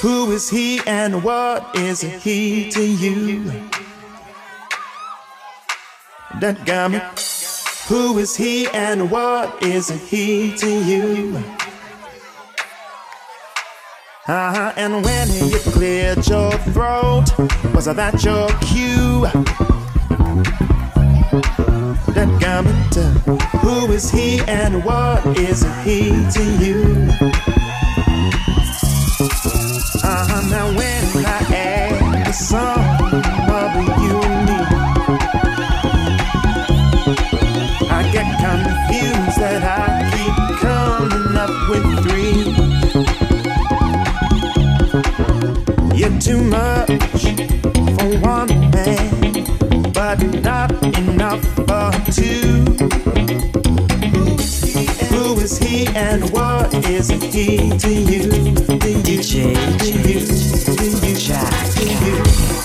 Who is he and what is he to you? That got me. Who is he and what is he to you? Uh-huh, and when you cleared your throat, was that your cue? That garment, who is he and what is he to you? Now when I add the sum you and I get confused that I keep coming up with three. You're too much for one man, but not enough for two is he and what is he to you? Do you change? Do you? Do you change? Do you?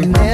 Don't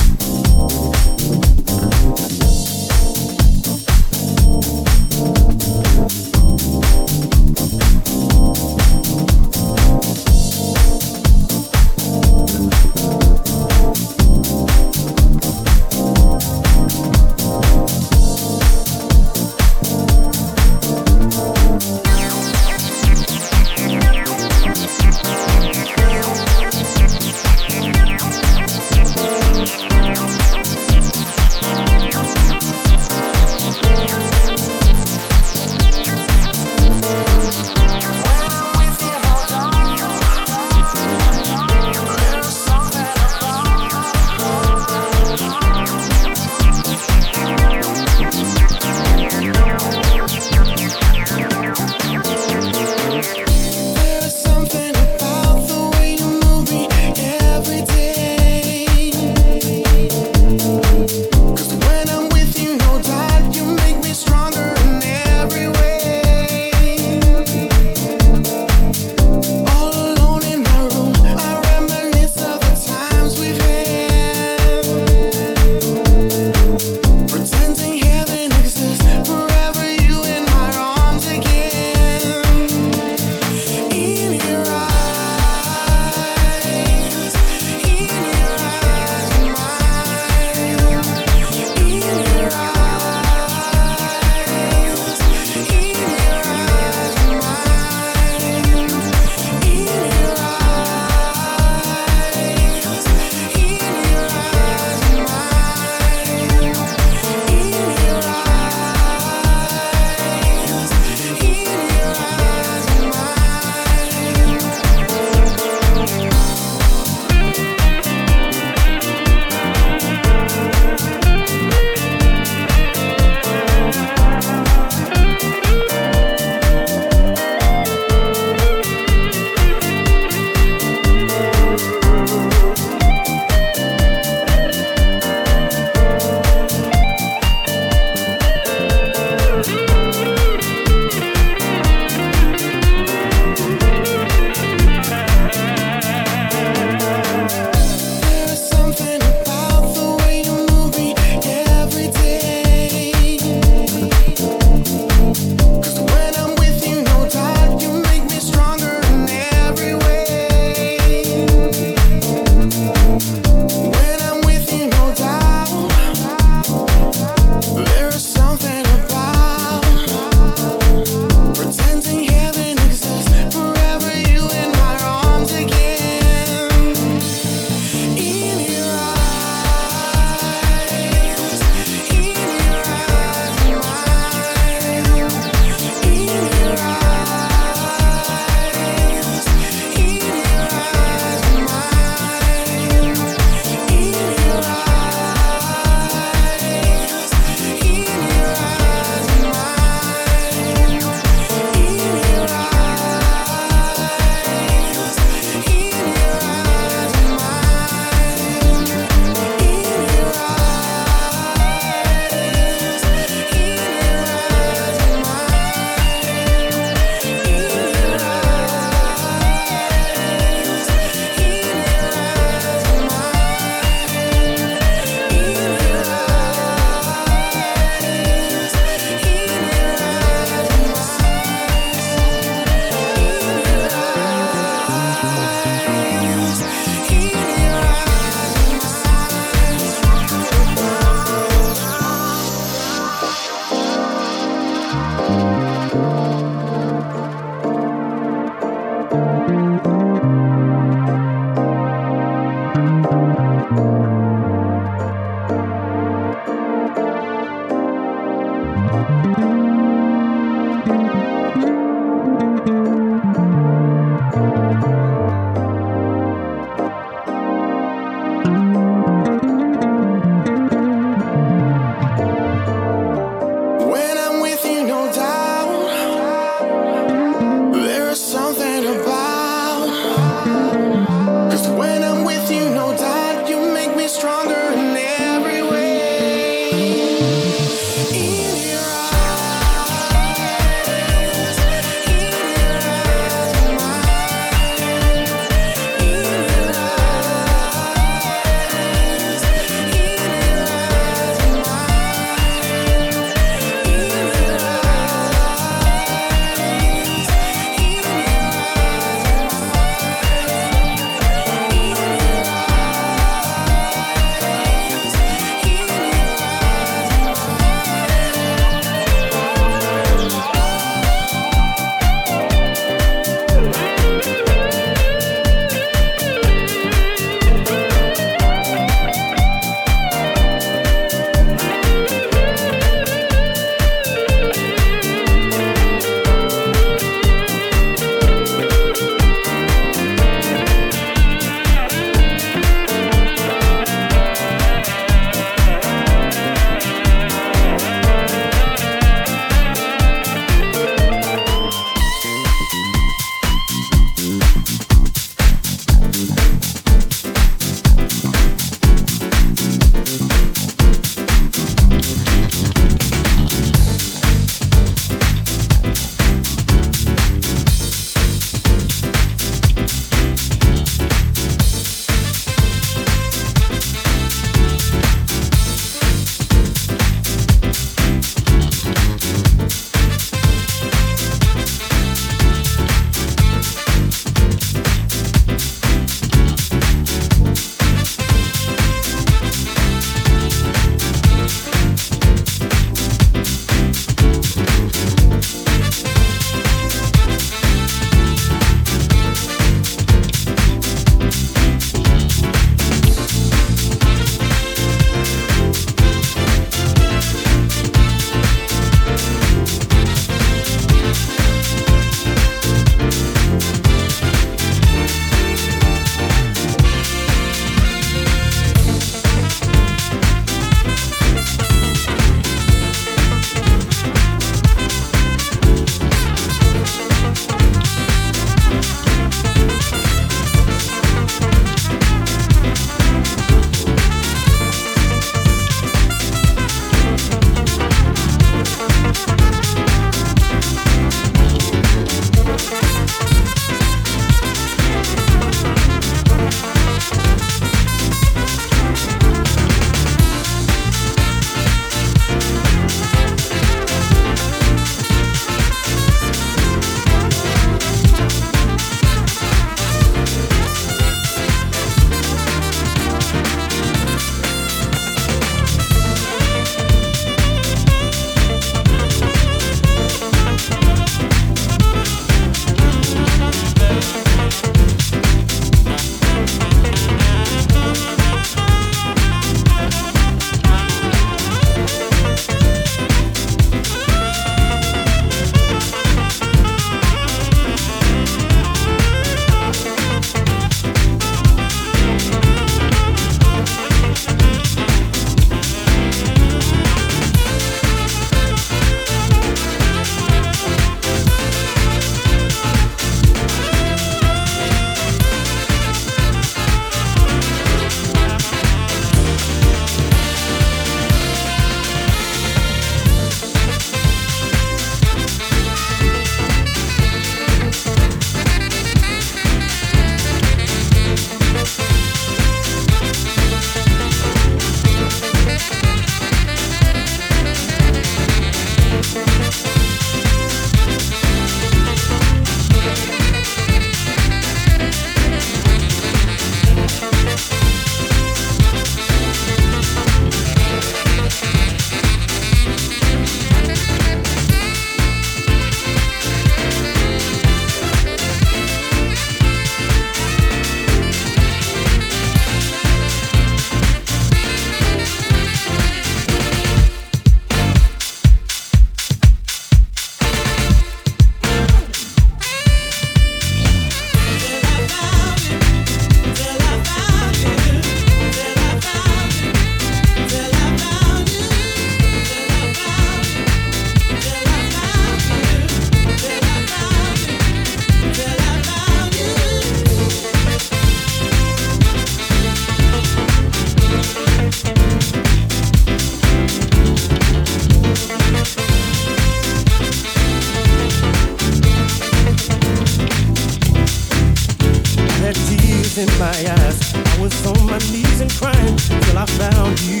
my eyes. I was on my knees and crying till I found you.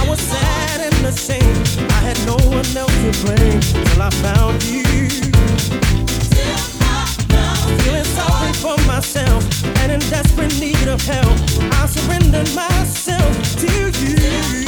I was sad and ashamed. I had no one else to blame till I found you. Feeling sorry for myself and in desperate need of help, I surrendered myself to you.